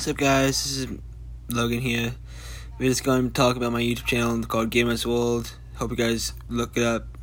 What's up, guys? This is Logan here. We're just going to talk about my YouTube channel called Gamers World. Hope you guys look it up